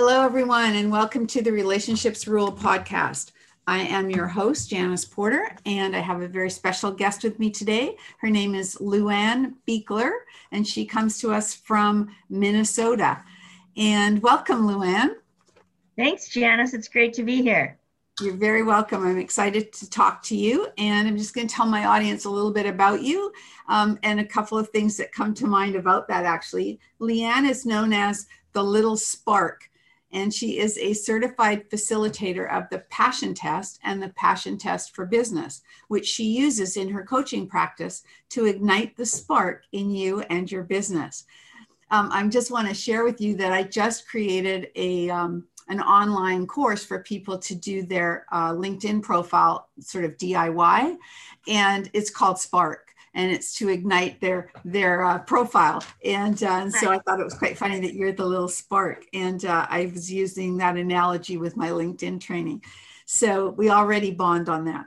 Hello, everyone, and welcome to the Relationships Rule podcast. I am your host, Janice Porter, and I have a very special guest with me today. Her name is Luann Beekler, and she comes to us from Minnesota. And welcome, Luann. Thanks, Janice. It's great to be here. You're very welcome. I'm excited to talk to you. And I'm just going to tell my audience a little bit about you um, and a couple of things that come to mind about that, actually. Leanne is known as the Little Spark, and she is a certified facilitator of the Passion Test and the Passion Test for Business, which she uses in her coaching practice to ignite the spark in you and your business um, I just want to share with you that I just created a um, an online course for people to do their uh, LinkedIn profile sort of DIY, and it's called Spark. And it's to ignite their their uh, profile, and, uh, and so I thought it was quite funny that you're the little spark. And uh, I was using that analogy with my LinkedIn training, so we already bond on that.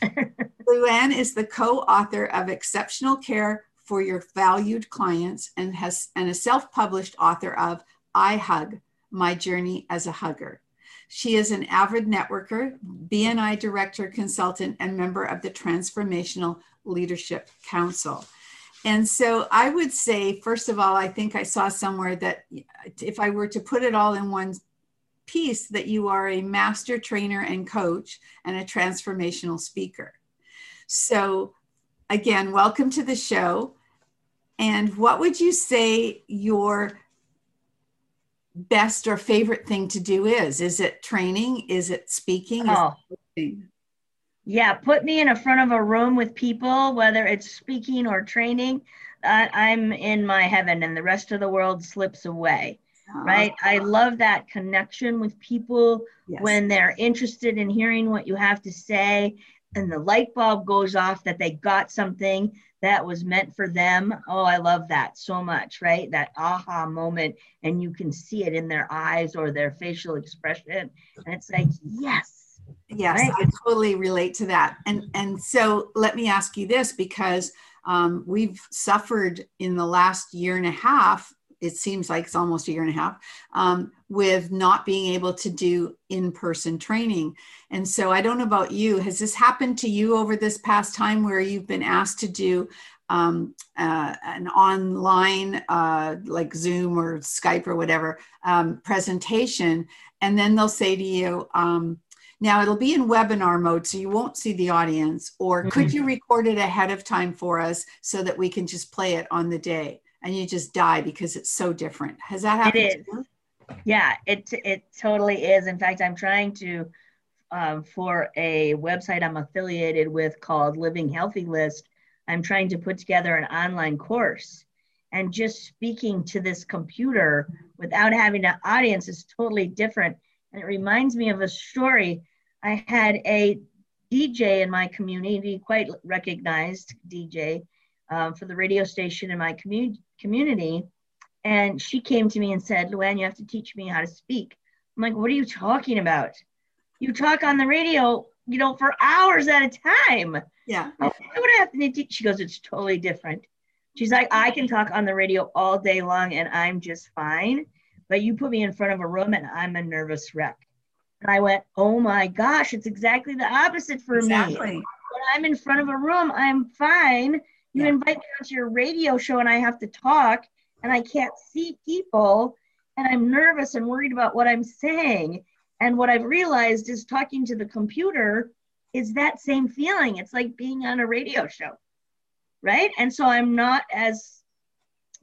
Luann is the co-author of Exceptional Care for your valued clients and has and a self-published author of I Hug: My Journey as a Hugger. She is an avid networker, BNI director, consultant, and member of the Transformational Leadership Council. And so I would say, first of all, I think I saw somewhere that if I were to put it all in one piece, that you are a master trainer and coach and a transformational speaker. So again, welcome to the show. And what would you say your best or favorite thing to do is? Is it training? Is it speaking? Oh. It yeah, put me in a front of a room with people, whether it's speaking or training. Uh, I'm in my heaven, and the rest of the world slips away. Oh. Right? I love that connection with people yes. when they're interested in hearing what you have to say and the light bulb goes off that they got something that was meant for them. Oh, I love that so much, right? That aha moment, and you can see it in their eyes or their facial expression. And it's like, yes. Yes, right? I totally relate to that. And and so let me ask you this because um, we've suffered in the last year and a half it seems like it's almost a year and a half um, with not being able to do in-person training and so i don't know about you has this happened to you over this past time where you've been asked to do um, uh, an online uh, like zoom or skype or whatever um, presentation and then they'll say to you um, now it'll be in webinar mode, so you won't see the audience. Or mm-hmm. could you record it ahead of time for us so that we can just play it on the day? and you just die because it's so different. Has that happened? It is. Yeah, it it totally is. In fact, I'm trying to um, for a website I'm affiliated with called Living Healthy List. I'm trying to put together an online course, and just speaking to this computer without having an audience is totally different. And it reminds me of a story. I had a DJ in my community, quite recognized DJ, um, for the radio station in my community community. And she came to me and said, Luann, you have to teach me how to speak. I'm like, what are you talking about? You talk on the radio, you know, for hours at a time. Yeah. Why would I have to teach? She goes, it's totally different. She's like, I can talk on the radio all day long and I'm just fine. But you put me in front of a room and I'm a nervous wreck. And I went, oh my gosh, it's exactly the opposite for exactly. me. When I'm in front of a room, I'm fine. You yeah. invite me onto your radio show and I have to talk and I can't see people and I'm nervous and worried about what I'm saying. And what I've realized is talking to the computer is that same feeling. It's like being on a radio show, right? And so I'm not as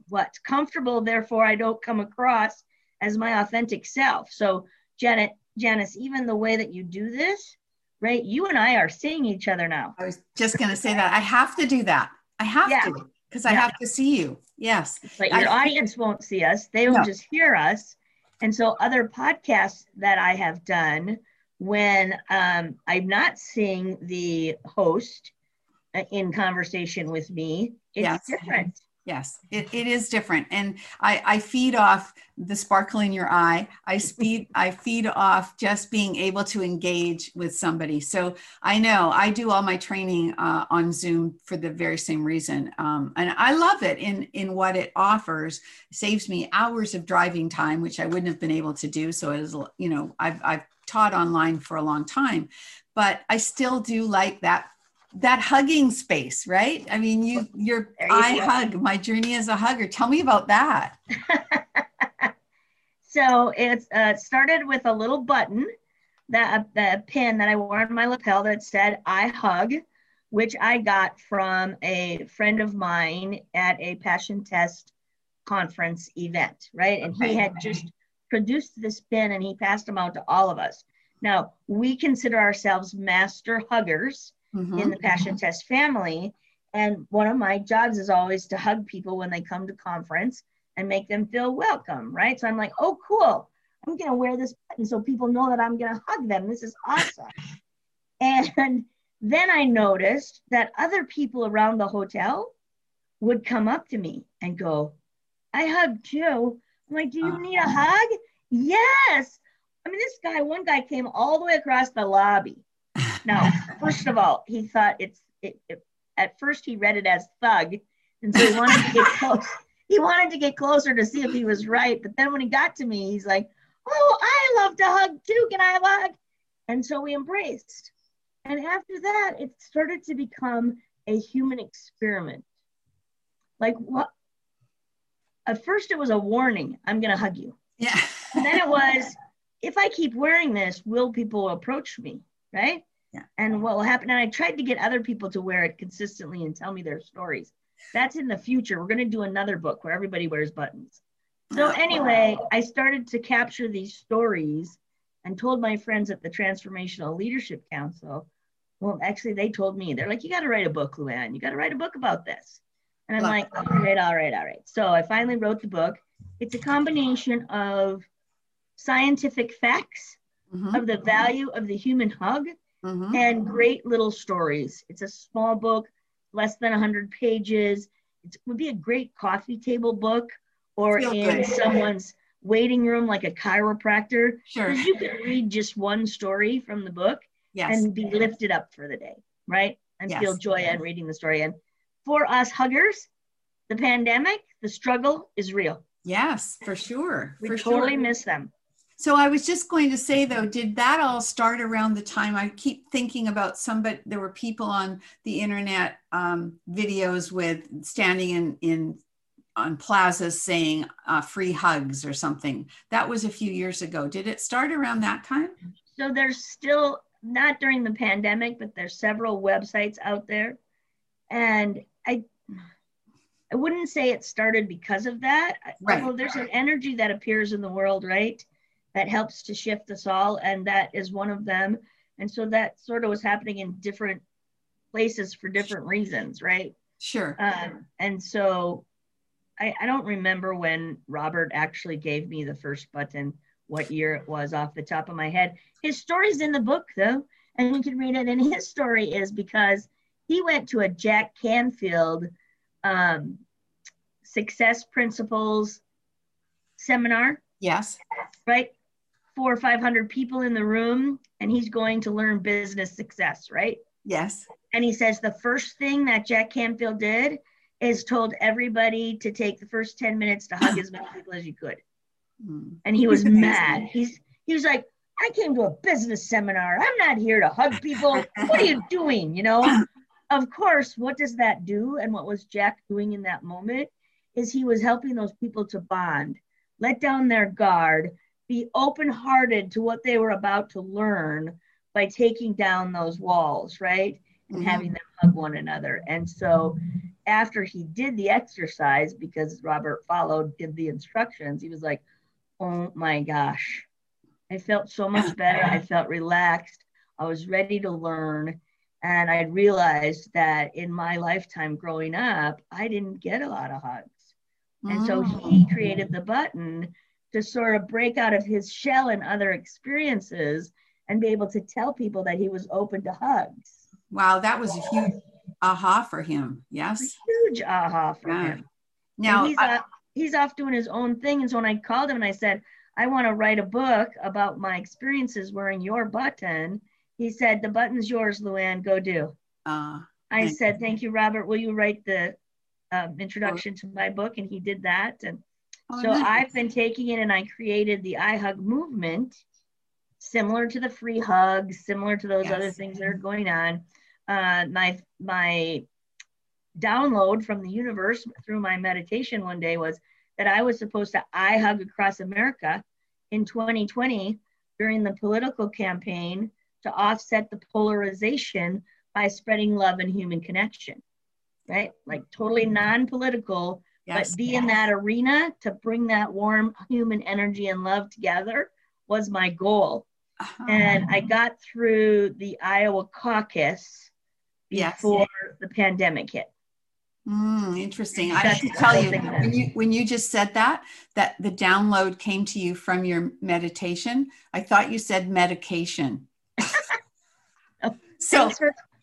what comfortable, therefore I don't come across as my authentic self. So Janet, Janice, even the way that you do this, right? You and I are seeing each other now. I was just going to say that I have to do that. I have yeah. to. because I Yeah. have to see you. Yes. but I- your audience won't see us they will No. just hear us and so other podcasts that i have done when um, i'm not seeing the host uh, in conversation with me it's Yes. different Yes, it, it is different. And I, I feed off the sparkle in your eye. I speed, I feed off just being able to engage with somebody. So I know I do all my training uh, on Zoom for the very same reason. Um, and I love it in, in what it offers. It saves me hours of driving time, which I wouldn't have been able to do. So is, you know, I've, I've taught online for a long time, but I still do like that that hugging space, right? I mean, you your you I go. hug. My journey as a hugger. Tell me about that. so it's uh, started with a little button that the pin that i wore on my lapel that said i hug which i got from a friend of mine at a passion test conference event right and he had just produced this pin and he passed them out to all of us now we consider ourselves master huggers Mhm. in the passion test family. And one of my jobs is always to hug people when they come to conference and make them feel welcome right? So i'm like oh cool. I'm going to wear this button so people know that i'm going to hug them. This is awesome. And then i noticed that other people around the hotel would come up to me and go i hug too i'm like do you need a hug? Yes. I mean this guy one guy came all the way across the lobby now, first of all, he thought it's it, it, at first he read it as thug, and so he wanted to get close. He wanted to get closer to see if he was right. But then when he got to me, he's like, "Oh, I love to hug too. Can I have a hug?" And so we embraced. And after that, it started to become a human experiment. Like what? At first, it was a warning. I'm gonna hug you. Yeah. And then it was, if I keep wearing this, will people approach me? Right? Yeah. And what will happen? And I tried to get other people to wear it consistently and tell me their stories. That's in the future. We're going to do another book where everybody wears buttons. So, anyway, I started to capture these stories and told my friends at the Transformational Leadership Council. Well, actually, they told me, they're like, you got to write a book, Luann. You got to write a book about this. And I'm like, all right, all right, all right. So I finally wrote the book. It's a combination of scientific facts Mhm. of the value of the human hug Mhm. and great little stories. It's a small book, less than 100 pages. It would be a great coffee table book or in good. someone's waiting room like a chiropractor. Sure. You could read just one story from the book Yes. and be lifted up for the day, right? And Yes. feel joy in reading the story. And for us huggers, the pandemic, the struggle is real. yes, for sure. We for totally sure. miss them. So I was just going to say though, did that all start around the time I keep thinking about somebody? There were people on the internet um, videos with standing in in on plazas saying uh, free hugs or something. That was a few years ago. Did it start around that time? So there's still not during the pandemic, but there's several websites out there, and I I wouldn't say it started because of that. Right. Although there's an energy that appears in the world, right, that helps to shift us all, and that is one of them. And so that sort of was happening in different places for different reasons, right? Sure. Um, and so I, I don't remember when Robert actually gave me the first button, what year it was off the top of my head. His story's in the book though, and you can read it. And his story is because he went to a Jack Canfield um, success principles seminar, yes. right? Four or 500 people in the room, and he's going to learn business success, right? Yes. And he says the first thing that Jack Canfield did is told everybody to take the first 10 minutes to hug as many people as you could. Mm. And he was mad. He's he was like, I came to a business seminar. I'm not here to hug people. What are you doing? You know? Of course, what does that do? And what was Jack doing in that moment is he was helping those people to bond, let down their guard, be open-hearted to what they were about to learn by taking down those walls, right? and Mhm. having them hug one another. And so after he did the exercise, because Robert followed did the instructions, he was like, oh my gosh, I felt so much better. I felt relaxed. I was ready to learn. And I realized that in my lifetime growing up, I didn't get a lot of hugs. And so he Mm. created the button to sort of break out of his shell and other experiences and be able to tell people that he was open to hugs. Wow, that was a huge aha for him. Yes. Huge aha for Yeah. him. Now, and he's, I- off, he's off doing his own thing. And so when I called him and I said, I want to write a book about my experiences wearing your button, he said, The button's yours, Luann, go do. uh, I said, Thank you, Robert. Will you write the um, introduction to my book? And he did that. And oh, so nice. I've been taking it and I created the I Hug movement, similar to the free hugs, similar to those other things that are going on. Uh, my my download from the universe through my meditation one day was that I was supposed to I hug across America in 2020 during the political campaign to offset the polarization by spreading love and human connection. Right? Like totally non-political, yes. but be in that arena to bring that warm human energy and love together was my goal. Uh-huh. And I got through the Iowa caucus Yes. before the pandemic hit. Mm, interesting. I to tell you when you when you just said that that the download came to you from your meditation. I thought you said medication. Oh, so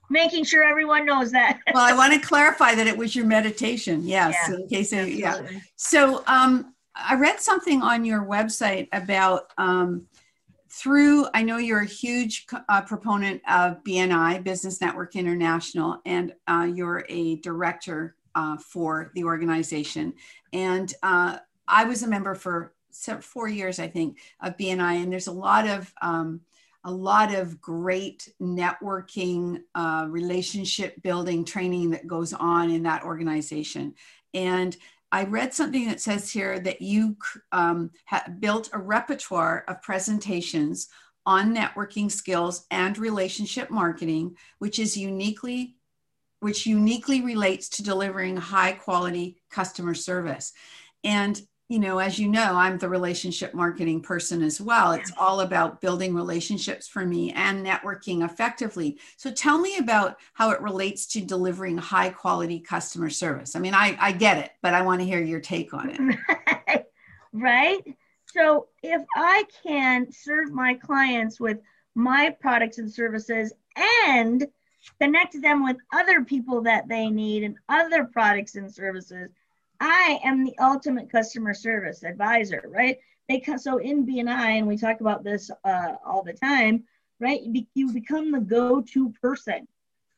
making sure everyone knows that. well, I want to clarify that it was your meditation. Yes, Yeah, in case yeah. So um, I read something on your website about um, through, I know you're a huge uh, proponent of BNI, Business Network International, and uh, you're a director uh, for the organization. And uh, I was a member for four years, I think, of BNI, and there's a lot of um, a lot of great networking, uh, relationship building training that goes on in that organization. And I read something that says here that you um, built a repertoire of presentations on networking skills and relationship marketing, which is uniquely which uniquely relates to delivering high quality customer service. And you know, as you know, I'm the relationship marketing person as well. It's all about building relationships for me and networking effectively. So tell me about how it relates to delivering high quality customer service. I mean, I, I get it, but I want to hear your take on it. right? So if I can serve my clients with my products and services and connect them with other people that they need and other products and services, I am the ultimate customer service advisor, right? They so in BNI, and we talk about this uh, all the time, right? You, be, you become the go-to person,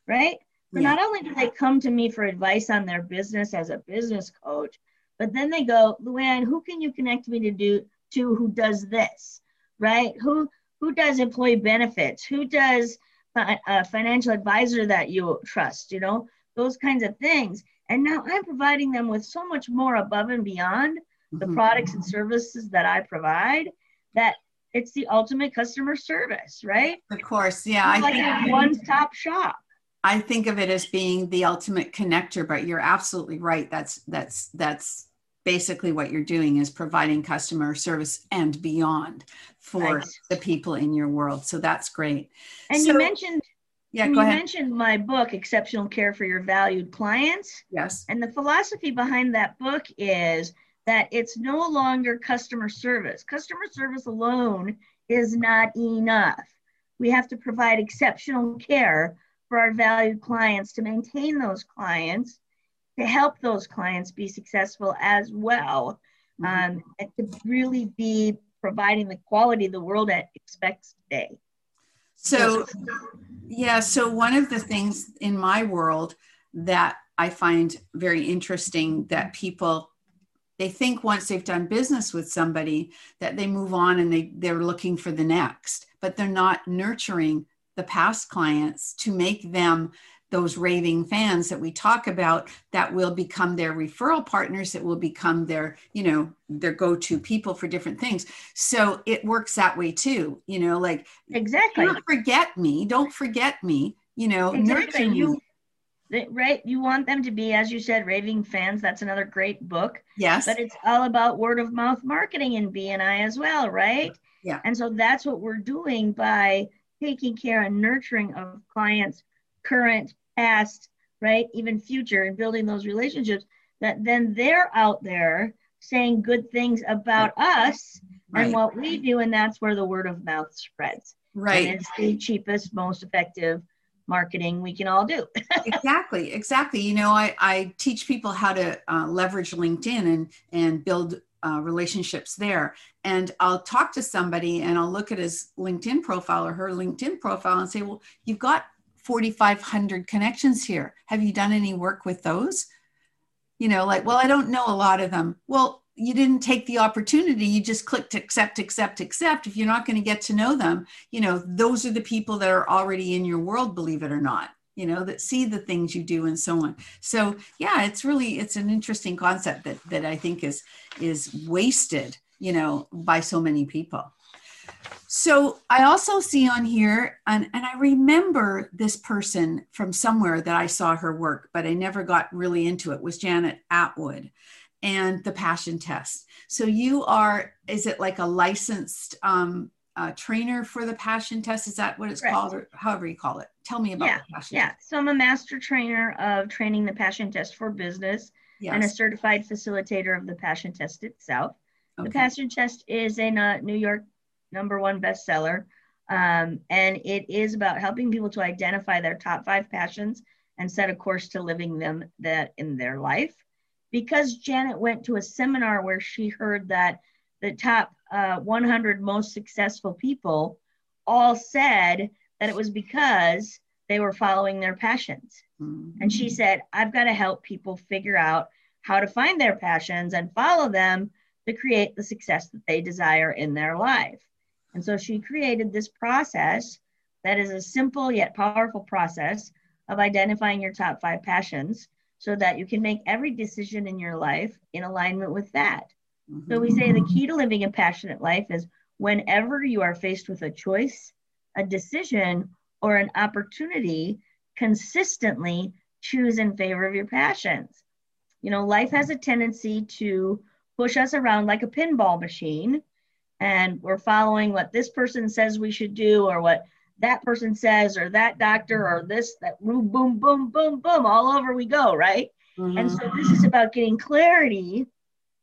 right? So Yeah. not only do they come to me for advice on their business as a business coach, but then they go, Luann, who can you connect me to do to who does this, right? Who who does employee benefits? Who does a financial advisor that you trust? You know those kinds of things. And now I'm providing them with so much more above and beyond the Mhm. products and services that I provide. That it's the ultimate customer service, right? Of course, yeah. I like think, a one-stop shop. I think of it as being the ultimate connector, but you're absolutely right. That's that's that's basically what you're doing is providing customer service and beyond for Right. the people in your world. So that's great. And So- you mentioned Yeah, and go you ahead. mentioned my book, Exceptional Care for Your Valued Clients. Yes. And the philosophy behind that book is that it's no longer customer service. Customer service alone is not enough. We have to provide exceptional care for our valued clients to maintain those clients, to help those clients be successful as well, Mhm. um, and to really be providing the quality the world expects today. So, yeah, so one of the things in my world that I find very interesting that people they think once they've done business with somebody that they move on and they they're looking for the next, but they're not nurturing the past clients to make them those raving fans that we talk about that will become their referral partners that will become their you know their go-to people for different things so it works that way too you know like Exactly. don't forget me don't forget me you know Exactly. You me. Right you want them to be as you said raving fans that's another great book yes but it's all about word of mouth marketing in bni as well right Yeah. and so that's what we're doing by taking care and nurturing of clients current, past, right, even future, and building those relationships, that then they're out there saying good things about us Right. and what we do, and that's where the word of mouth spreads. Right. And it's the cheapest, most effective marketing we can all do. exactly exactly you know i, I teach people how to uh, leverage linkedin and and build uh, relationships there and i'll talk to somebody and i'll look at his linkedin profile or her linkedin profile and say well you've got 4500 connections here. Have you done any work with those? You know like well i don't know a lot of them. Well you didn't take the opportunity. You just clicked accept accept accept. If you're not going to get to know them you know those are the people that are already in your world believe it or not you know that see the things you do and so on. So yeah it's really it's an interesting concept that that i think is is wasted you know by so many people so i also see on here and, and i remember this person from somewhere that i saw her work but i never got really into it was janet attwood and the passion test so you are is it like a licensed um, uh, trainer for the passion test is that what it's Correct. called or however you call it tell me about yeah, the passion yeah. test So I'm a master trainer of training the passion test for business and a certified facilitator of the passion test itself. The passion test is a uh, New York number one bestseller. Um, and it is about helping people to identify their top five passions and set a course to living them that in their life. Because Janet went to a seminar where she heard that the top uh, 100 most successful people all said that it was because they were following their passions. Mhm. And she said, I've got to help people figure out how to find their passions and follow them to create the success that they desire in their life. And so she created this process that is a simple yet powerful process of identifying your top five passions so that you can make every decision in your life in alignment with that. So Mhm. we say the key to living a passionate life is whenever you are faced with a choice, a decision, or an opportunity, consistently choose in favor of your passions. You know, life has a tendency to push us around like a pinball machine, and we're following what this person says we should do, or what that person says, or that doctor, or this, that, boom, boom, boom, boom, boom, all over we go, right? And Mhm. so this is about getting clarity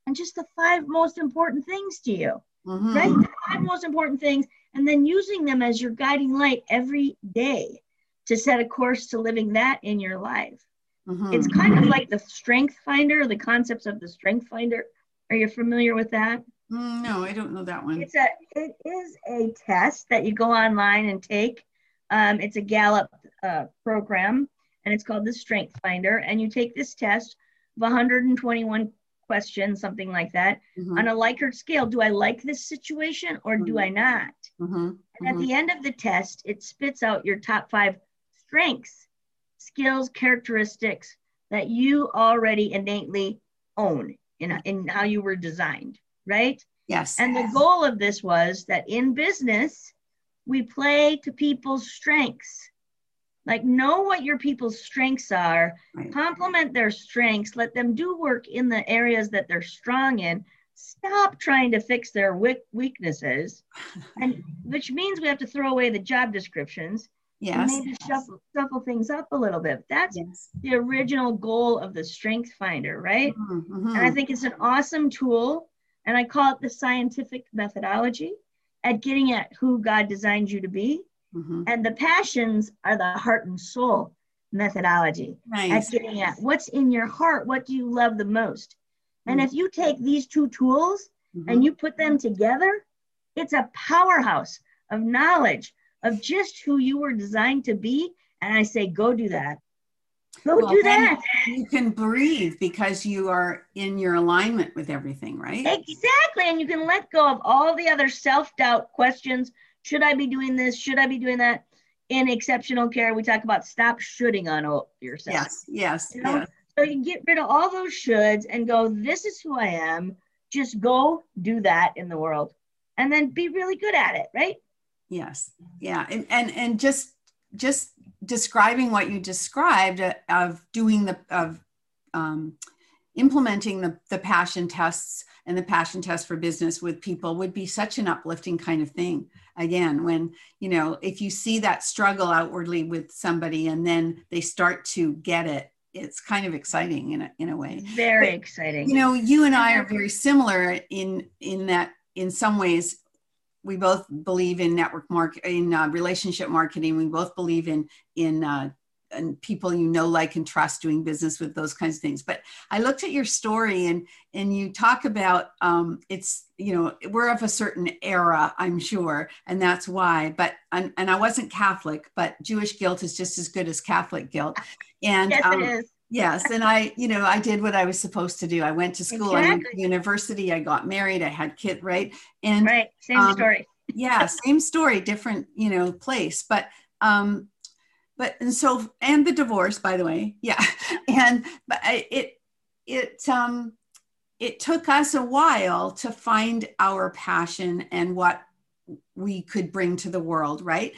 and just the five most important things to you, Mhm. right? The five most important things, and then using them as your guiding light every day to set a course to living that in your life. Mhm. It's kind of like the strength finder, the concepts of the strength finder. Are you familiar with that? Mm, no, I don't know that one. It's a it is a test that you go online and take. Um, it's a Gallup uh, program, and it's called the Strength Finder. And you take this test of 121 questions, something like that, Mhm. on a Likert scale. Do I like this situation or do I not? Mhm. And at Mhm. the end of the test, it spits out your top five strengths, skills, characteristics that you already innately own in, in how you were designed, right? Yes. And the goal of this was that in business, we play to people's strengths. Like, know what your people's strengths are, Right. complement their strengths, let them do work in the areas that they're strong in. Stop trying to fix their weak- weaknesses, and which means we have to throw away the job descriptions and Yes. maybe shuffle, shuffle things up a little bit. That's Yes. the original goal of the Strength Finder, right? Mhm. And I think it's an awesome tool. And I call it the scientific methodology at getting at who God designed you to be. Mhm. And the passions are the heart and soul methodology Nice. at getting at what's in your heart. What do you love the most? And Mm. if you take these two tools Mhm. and you put them together, it's a powerhouse of knowledge of just who you were designed to be. And I say, go do that. Go Well, do that. You can breathe because you are in your alignment with everything, right? Exactly. And you can let go of all the other self doubt questions. Should I be doing this? Should I be doing that? In exceptional care, we talk about stop shooting on yourself. Yes. Yes. You know? Yes. So you get rid of all those shoulds and go, this is who I am. Just go do that in the world and then be really good at it, right? Yes. Yeah. And, and, and just, just describing what you described uh, of doing the, of, um, implementing the, the passion tests and the passion test for business with people would be such an uplifting kind of thing. Again when you know if you see that struggle outwardly with somebody and then they start to get it it's kind of exciting in a, in a way. Very but, exciting. you know you and i are very similar in in that in some ways we both believe in network mark in uh, relationship marketing. We both believe in in uh, and people you know like and trust doing business with those kinds of things. But i looked at your story and and you talk about um, it's you know we're of a certain era i'm sure and that's why. But and, and i wasn't catholic but jewish guilt is just as good as catholic guilt. And yes, um, it is. Yes and i you know i did what i was supposed to do. I went to school exactly. i went to university i got married i had kids right? And right same um, story. yeah same story different you know place but um but and so and the divorce by the way yeah and but it it um it took us a while to find our passion and what we could bring to the world right?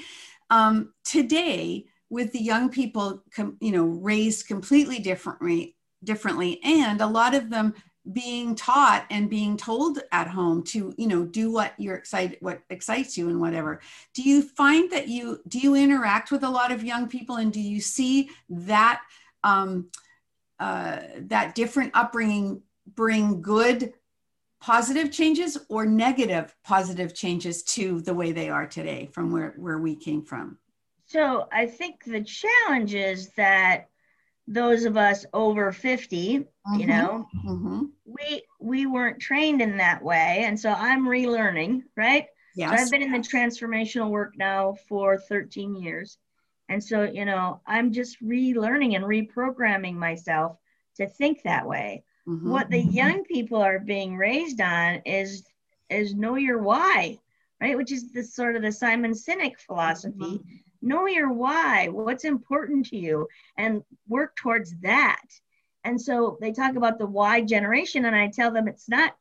Um, today with the young people com, you know raised completely differently differently and a lot of them being taught and being told at home to you know do what you're excited what excites you and whatever. Do you find that you do you interact with a lot of young people and do you see that um, uh, that different upbringing bring good positive changes or negative positive changes to the way they are today from where where we came from so i think the challenge is that those of us over 50 mm-hmm. you know mm-hmm. we we weren't trained in that way and so i'm relearning right yes. so i've been in the transformational work now for 13 years and so you know i'm just relearning and reprogramming myself to think that way mm-hmm. what the mm-hmm. young people are being raised on is is know your why right which is the sort of the simon sinek philosophy mm-hmm know your why, what's important to you, and work towards that. And so they talk about the why generation, and I tell them it's not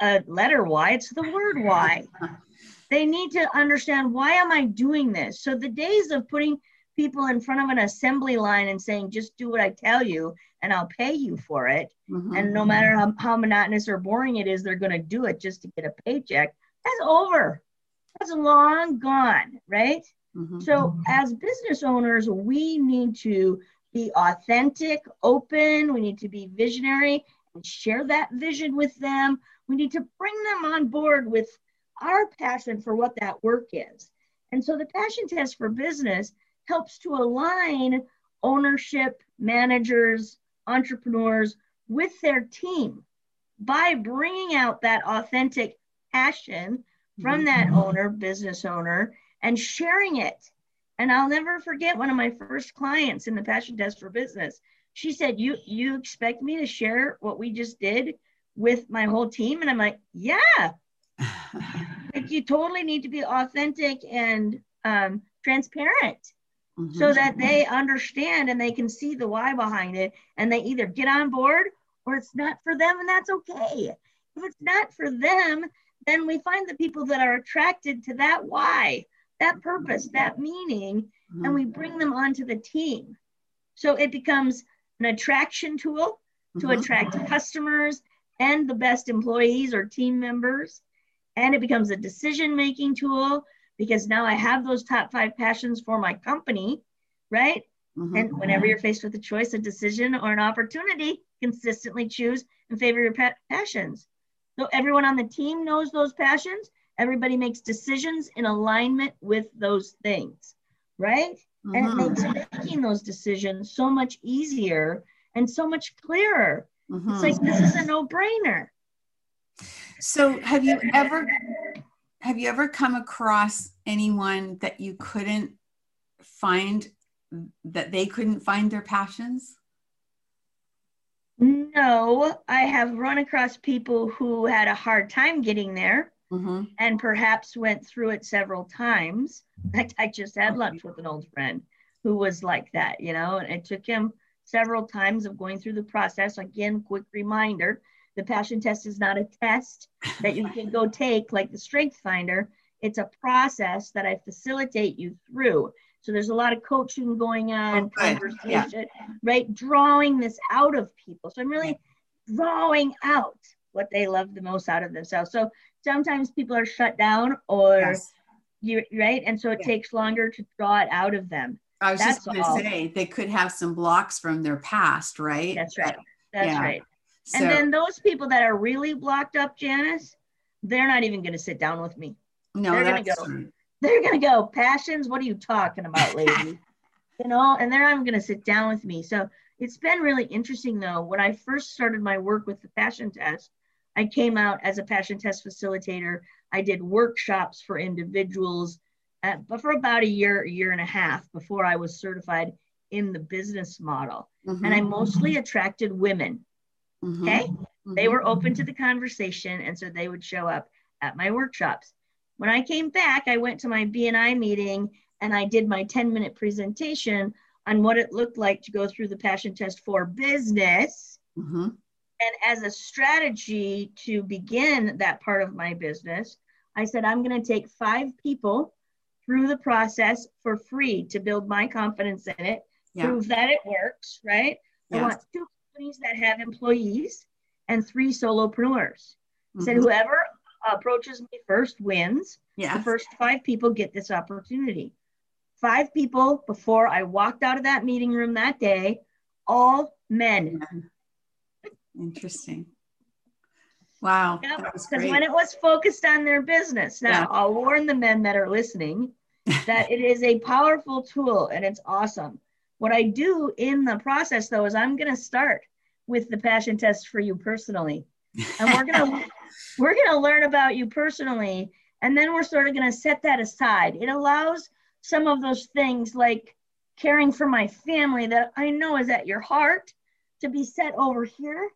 a letter why it's the word why. they need to understand why am I doing this? So the days of putting people in front of an assembly line and saying, just do what I tell you and I'll pay you for it. Mm-hmm. And no matter how, how monotonous or boring it is, they're going to do it just to get a paycheck. That's over. That's long gone, right? Mm-hmm. So, as business owners, we need to be authentic, open, we need to be visionary and share that vision with them. We need to bring them on board with our passion for what that work is. And so, the passion test for business helps to align ownership, managers, entrepreneurs with their team by bringing out that authentic passion from that mm-hmm. owner, business owner, and sharing it. And I'll never forget one of my first clients in the passion test for business. She said, "You you expect me to share what we just did with my whole team?" And I'm like, "Yeah." like you totally need to be authentic and um, transparent mm-hmm. so that they understand and they can see the why behind it and they either get on board or it's not for them and that's okay if it's not for them then we find the people that are attracted to that why that purpose, that meaning, mm-hmm. and we bring them onto the team. So it becomes an attraction tool to mm-hmm. attract customers and the best employees or team members. And it becomes a decision making tool because now I have those top five passions for my company, right? Mm-hmm. And whenever you're faced with a choice, a decision, or an opportunity, consistently choose and favor your pa- passions. So everyone on the team knows those passions Everybody makes decisions in alignment with those things, right? Mm-hmm. And it mm-hmm. makes making those decisions so much easier and so much clearer. Mm-hmm. It's like this is a no-brainer. So have you ever have you ever come across anyone that you couldn't find that they couldn't find their passions? No, I have run across people who had a hard time getting there mm-hmm. and perhaps went through it several times. In fact, I just had lunch with an old friend who was like that, you know, and it took him several times of going through the process. Again, quick reminder the passion test is not a test that you can go take like the strength finder. It's a process that I facilitate you through. So there's a lot of coaching going on, okay. conversation, yeah. right? Drawing this out of people. So I'm really drawing out what they love the most out of themselves. So sometimes people are shut down or Yes. you right, and so it Yeah. takes longer to draw it out of them. I was just That's going to say they could have some blocks from their past, right? That's right. That's Yeah. right. So, And then those people that are really blocked up, Janice, they're not even going to sit down with me. no, they're gonna go. true. They're going to go, passions, what are you talking about, lady? you know, and they're not even going to sit down with me. So it's been really interesting, though. When I first started my work with the passion test, I came out as a passion test facilitator. I did workshops for individuals, uh, but for about a year, a year and a half before I was certified in the business model. Mhm, And I mostly attracted women. mhm, Okay. They mhm. were open to the conversation, and so they would show up at my workshops. When I came back, I went to my BNI meeting and I did my 10 minute presentation on what it looked like to go through the passion test for business. And as a strategy to begin that part of my business, I said, I'm going to take five people through the process for free to build my confidence in it, Yeah. prove that it works, right? I want two companies that have employees and three solopreneurs. Said Mhm. whoever approaches me first wins. The Yeah. first five people get this opportunity. Five people before I walked out of that meeting room that day, all men. Interesting. Wow. Because when it was focused on their business, now Yeah. I'll warn the men that are listening that it is a powerful tool and it's awesome. What I do in the process though is I'm going to start with the passion test for you personally. And we're going to we're going to learn about you personally and then we're sort of going to set that aside. It allows some of those things like caring for my family that I know is at your heart to be set over here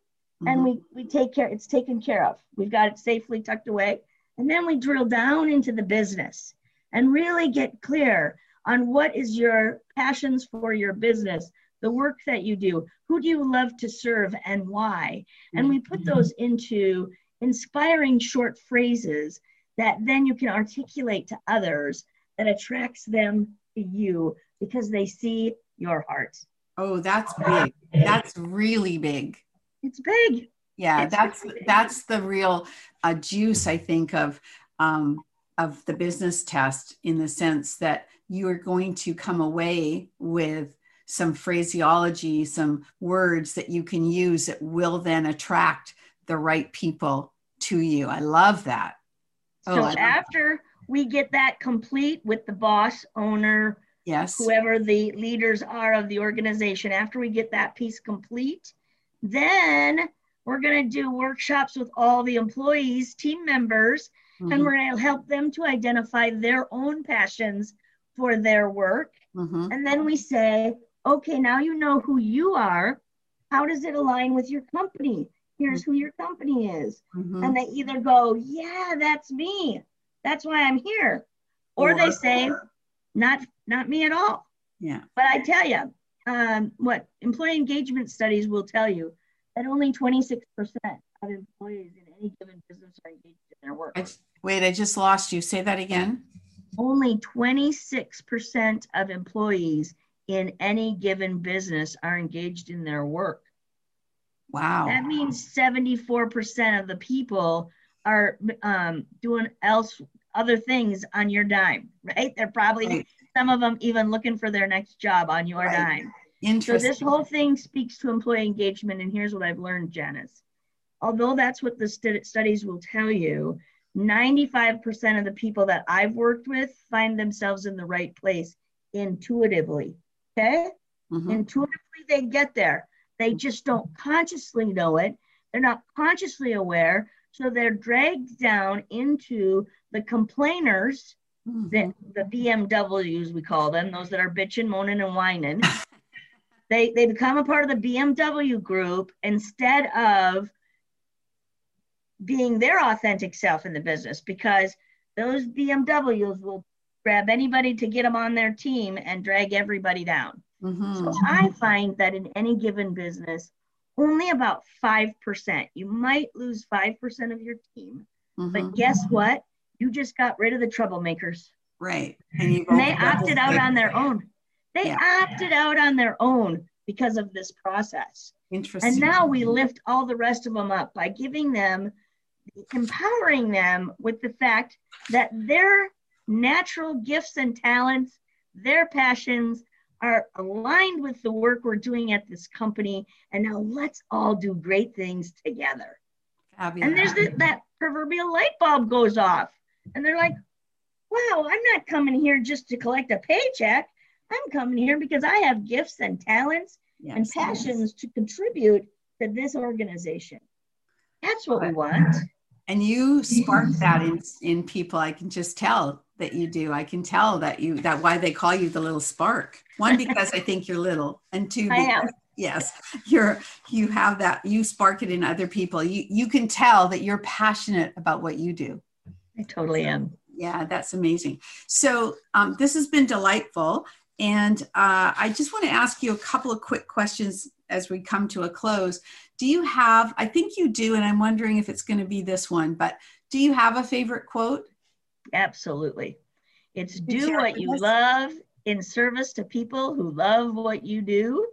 and Mhm. we we take care it's taken care of we've got it safely tucked away and then we drill down into the business and really get clear on what is your passions for your business the work that you do who do you love to serve and why and we put those into inspiring short phrases that then you can articulate to others that attracts them to you because they see your heart Oh, that's big. That's really big. It's big Yeah, It's that's big. that's the real uh, juice I think of um, of the business test in the sense that you are going to come away with some phraseology, some words that you can use that will then attract the right people to you. I love that. Oh, So love- after we get that complete with the boss, owner, yes. whoever the leaders are of the organization, after we get that piece complete, then we're going to do workshops with all the employees, team members, and Mhm, we're going to help them to identify their own passions for their work. mhm. And then we say, okay, now you know who you are. How does it align with your company? Here's who your company is Mhm. and they either go, "Yeah, that's me. That's why I'm here," or they Or- say, "Not, not me at all." Yeah. But I tell you, um, what employee engagement studies will tell you that only 26% of employees in any given business are engaged in their work. I wait, I just lost you. Say that again. Only 26% of employees in any given business are engaged in their work. Wow. That means 74% of the people are um, doing else other things on your dime, right? They're probably Right. Some of them even looking for their next job on your Right. dime. So this whole thing speaks to employee engagement, and here's what I've learned, Janice. Although that's what the stu- studies will tell you, 95% of the people that I've worked with find themselves in the right place intuitively. Okay? Mhm. intuitively they get there they just don't consciously know it they're not consciously aware so they're dragged down into the complainers. The, the bmws we call them those that are bitching moaning and whining they they become a part of the bmw group instead of being their authentic self in the business because those bmws will grab anybody to get them on their team and drag everybody down Mhm. so I find that in any given business, only about 5%, you might lose 5% of your team. Mhm. But guess what? You just got rid of the troublemakers. Right. And, you've And they opted out on their own. They Yeah. opted out on their own because of this process. Interesting. And now we lift all the rest of them up by giving them, empowering them with the fact that their natural gifts and talents, their passions are aligned with the work we're doing at this company. And now let's all do great things together. Fabulous. And there's the, that proverbial light bulb goes off. And they're like, wow, I'm not coming here just to collect a paycheck. I'm coming here because I have gifts and talents yes, and passions yes. to contribute to this organization. That's what we want. And you spark that in, in people. I can just tell that you do. I can tell that you that why they call you the little spark. One because I think you're little, and two because yes, you're you have that you spark it in other people. You you can tell that you're passionate about what you do. I totally am. Yeah, that's amazing. So um, this has been delightful. And uh, I just want to ask you a couple of quick questions as we come to a close. Do you have, I think you do, and I'm wondering if it's going to be this one, but do you have a favorite quote? Absolutely. It's do what you love in service to people who love what you do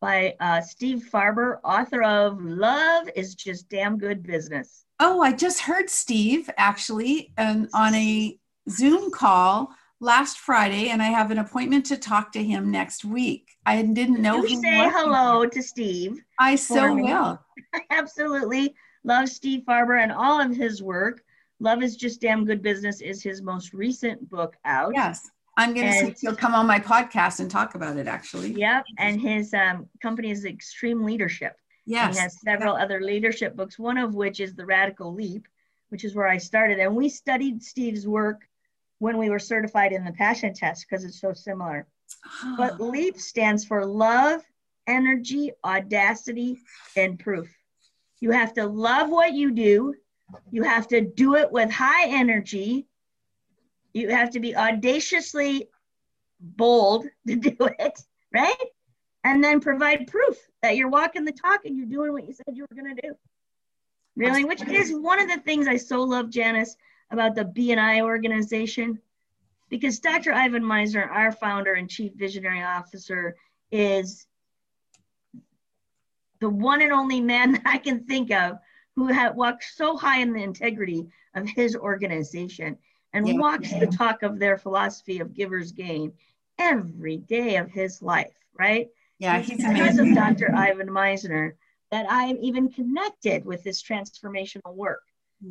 by uh, Steve Farber, author of Love is Just Damn Good Business. Oh, I just heard Steve actually um, on a Zoom call last Friday, and I have an appointment to talk to him next week. I didn't know. You say hello to Steve. I so will. Absolutely love Steve Farber and all of his work. Love is just damn good business is his most recent book out. Yes. I'm going to see if he'll come on my podcast and talk about it actually. Yep. And his um, company is Extreme Leadership. Yes. He has several other leadership books, one of which is The Radical Leap, which is where I started. And we studied Steve's work when we were certified in the passion test because it's so similar. but LEAP stands for love, energy, audacity, and proof. You have to love what you do. You have to do it with high energy. You have to be audaciously bold to do it, right? And then provide proof that you're walking the talk and you're doing what you said you were going to do. Really, which is one of the things I so love, Janice, about the BNI organization because Dr. Ivan Misner, our founder and chief visionary officer, is the one and only man that I can think of who had walked so high in the integrity of his organization and yeah, walks yeah. the talk of their philosophy of giver's gain every day of his life, right? Yeah, he's because amazing. of Dr. Ivan Misner, that I am even connected with this transformational work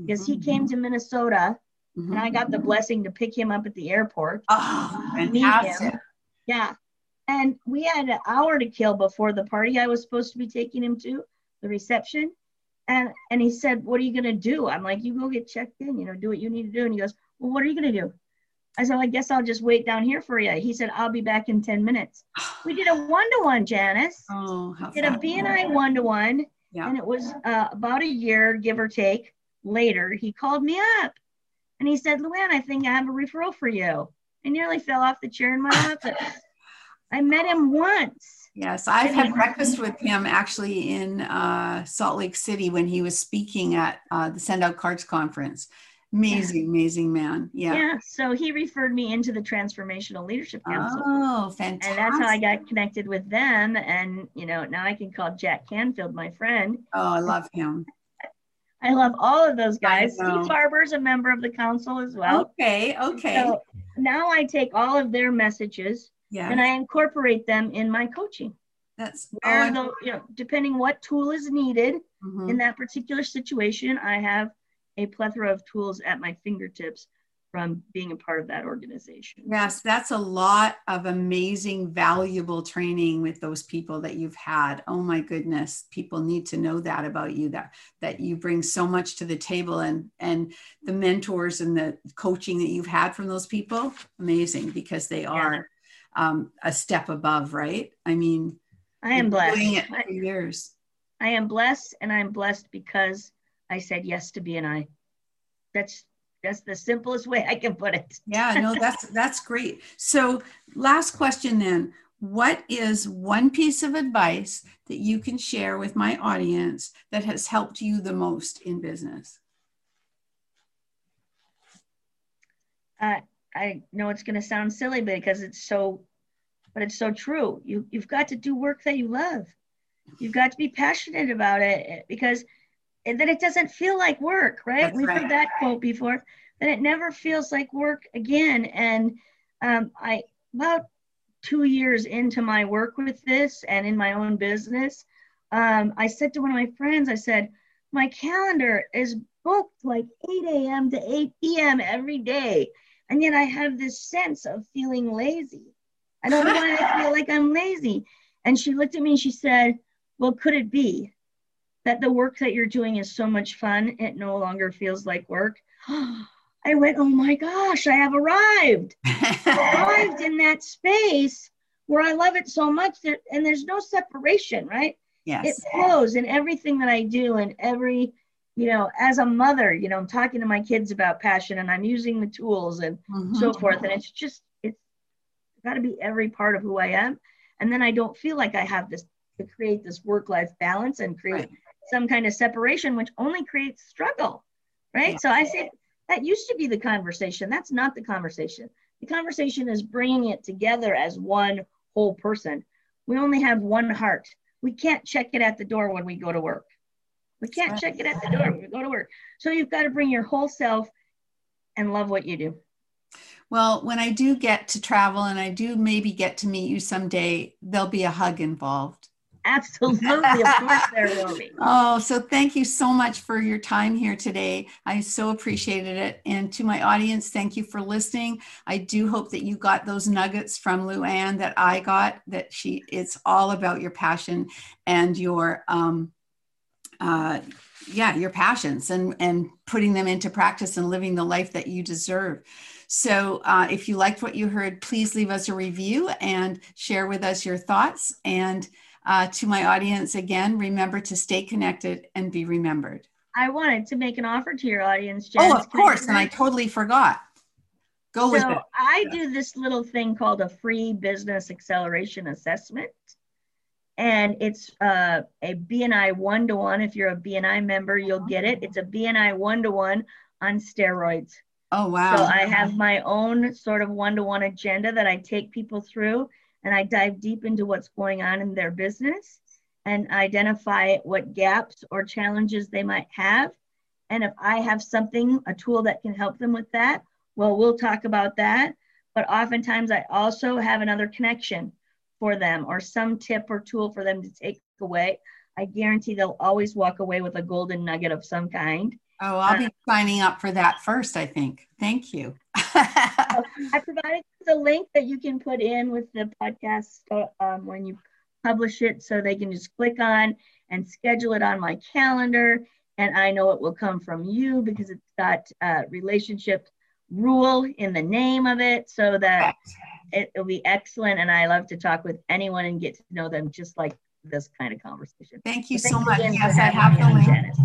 because he came mm-hmm. to Minnesota mm-hmm. and I got the blessing to pick him up at the airport. Oh, fantastic. Yeah. And we had an hour to kill before the party I was supposed to be taking him to, the reception. And and he said, What are you gonna do? I'm like, you go get checked in, you know, do what you need to do. And he goes, Well, what are you gonna do? I said, well, I guess I'll just wait down here for you. He said, I'll be back in 10 minutes. We did a one-to-one, Janice. Oh, how We did a BNI one-to-one. Yeah. And it was uh, about a year, give or take later, he called me up and he said, Luann, I think I have a referral for you. I nearly fell off the chair in my office. I met him once. Yes, I've had breakfast with him actually in uh, Salt Lake City when he was speaking at uh, the Send Out Cards conference. Amazing, yeah. amazing man. Yeah. Yeah. So he referred me into the Transformational Leadership Council. Oh, fantastic. And that's how I got connected with them. And, you know, now I can call Jack Canfield my friend. Oh, I love him. I love all of those guys. Steve Farber's a member of the council as well. Okay, okay. So now I take all of their messages yes. and I incorporate them in my coaching. That's where oh, the, you know, depending what tool is needed mm-hmm. in that particular situation, I have a plethora of tools at my fingertips from being a part of that organization. Yes, that's a lot of amazing, valuable training with those people that you've had. Oh my goodness, people need to know that about you. That that you bring so much to the table, and and the mentors and the coaching that you've had from those people, amazing because they are yeah. um, a step above, right? I mean, I am blessed. Doing it for years. I am blessed, and I'm blessed because I said yes to BNI. That's that's the simplest way I can put it. yeah, no, that's that's great. So, last question then. What is one piece of advice that you can share with my audience that has helped you the most in business? Uh, I know it's going to sound silly because it's so, but it's so true. You you've got to do work that you love. You've got to be passionate about it because then it doesn't feel like work, right? That's We've right. heard that quote before. That it never feels like work again. And um, I about two years into my work with this and in my own business, um, I said to one of my friends, I said, my calendar is booked like 8 a.m. to 8 p.m. every day. And yet I have this sense of feeling lazy. I don't know why I feel like I'm lazy. And she looked at me and she said, Well, could it be that the work that you're doing is so much fun, it no longer feels like work? I went, Oh my gosh, I have arrived. arrived in that space where I love it so much that, and there's no separation, right? yes. It flows in everything that I do and every, you know, as a mother, you know, I'm talking to my kids about passion and I'm using the tools and so Mhm. forth. And it's just, it's got to be every part of who I am. And then I don't feel like I have this to create this work life balance and create Right. Some kind of separation, which only creates struggle. Right. Yeah. So I say that used to be the conversation. That's not the conversation. The conversation is bringing it together as one whole person. We only have one heart. We can't check it at the door when we go to work. We can't check it at the door when we go to work. So you've got to bring your whole self and love what you do. Well, when I do get to travel and I do maybe get to meet you someday, there'll be a hug involved. Absolutely. Of course there will be. Oh, so thank you so much for your time here today. I so appreciated it. And to my audience, thank you for listening. I do hope that you got those nuggets from Luann that I got, that she, it's all about your passion and your, um, uh, yeah, your passions and, and putting them into practice and living the life that you deserve. So, uh, if you liked what you heard, please leave us a review and share with us your thoughts. And uh, to my audience, again, remember to stay connected and be remembered. I wanted to make an offer to your audience, Jen. Oh, of course. And I totally forgot. Go with it. so it. I do this little thing called a free business acceleration assessment. And it's uh, a BNI one to one. If you're a BNI member, you'll get it. It's a BNI one to one on steroids. Oh, wow. So I have my own sort of one to one agenda that I take people through and I dive deep into what's going on in their business and identify what gaps or challenges they might have. And if I have something, a tool that can help them with that, well, we'll talk about that. But oftentimes I also have another connection for them or some tip or tool for them to take away. I guarantee they'll always walk away with a golden nugget of some kind. oh, I'll be uh, signing up for that first, I think. Thank you. I provided the link that you can put in with the podcast uh, um, when you publish it so they can just click on and schedule it on my calendar. And I know it will come from you because it's got uh, relationship rule in the name of it so that it will be excellent. And I love to talk with anyone and get to know them just like this kind of conversation. Thank you So so much. Yes, I have the link. Janice.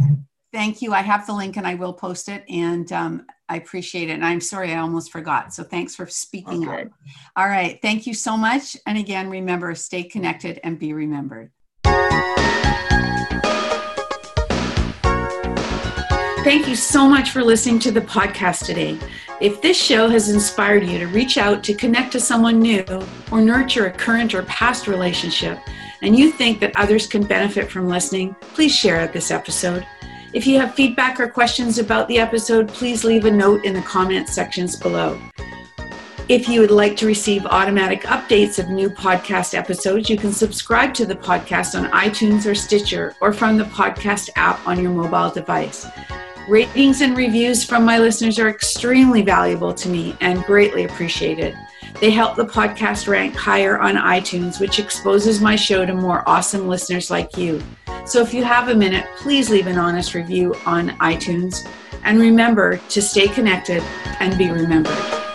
Thank you. I have the link and I will post it. And um, I appreciate it. And I'm sorry I almost forgot. So thanks for All speaking up. All right. Thank you so much. And again, remember, stay connected and be remembered. Thank you so much for listening to the podcast today. If this show has inspired you to reach out to connect to someone new or nurture a current or past relationship, and you think that others can benefit from listening, please share this episode. If you have feedback or questions about the episode, please leave a note in the comment sections below. If you would like to receive automatic updates of new podcast episodes, you can subscribe to the podcast on iTunes or Stitcher or from the podcast app on your mobile device. Ratings and reviews from my listeners are extremely valuable to me and greatly appreciated. They help the podcast rank higher on iTunes, which exposes my show to more awesome listeners like you. So if you have a minute, please leave an honest review on iTunes. And remember to stay connected and be remembered.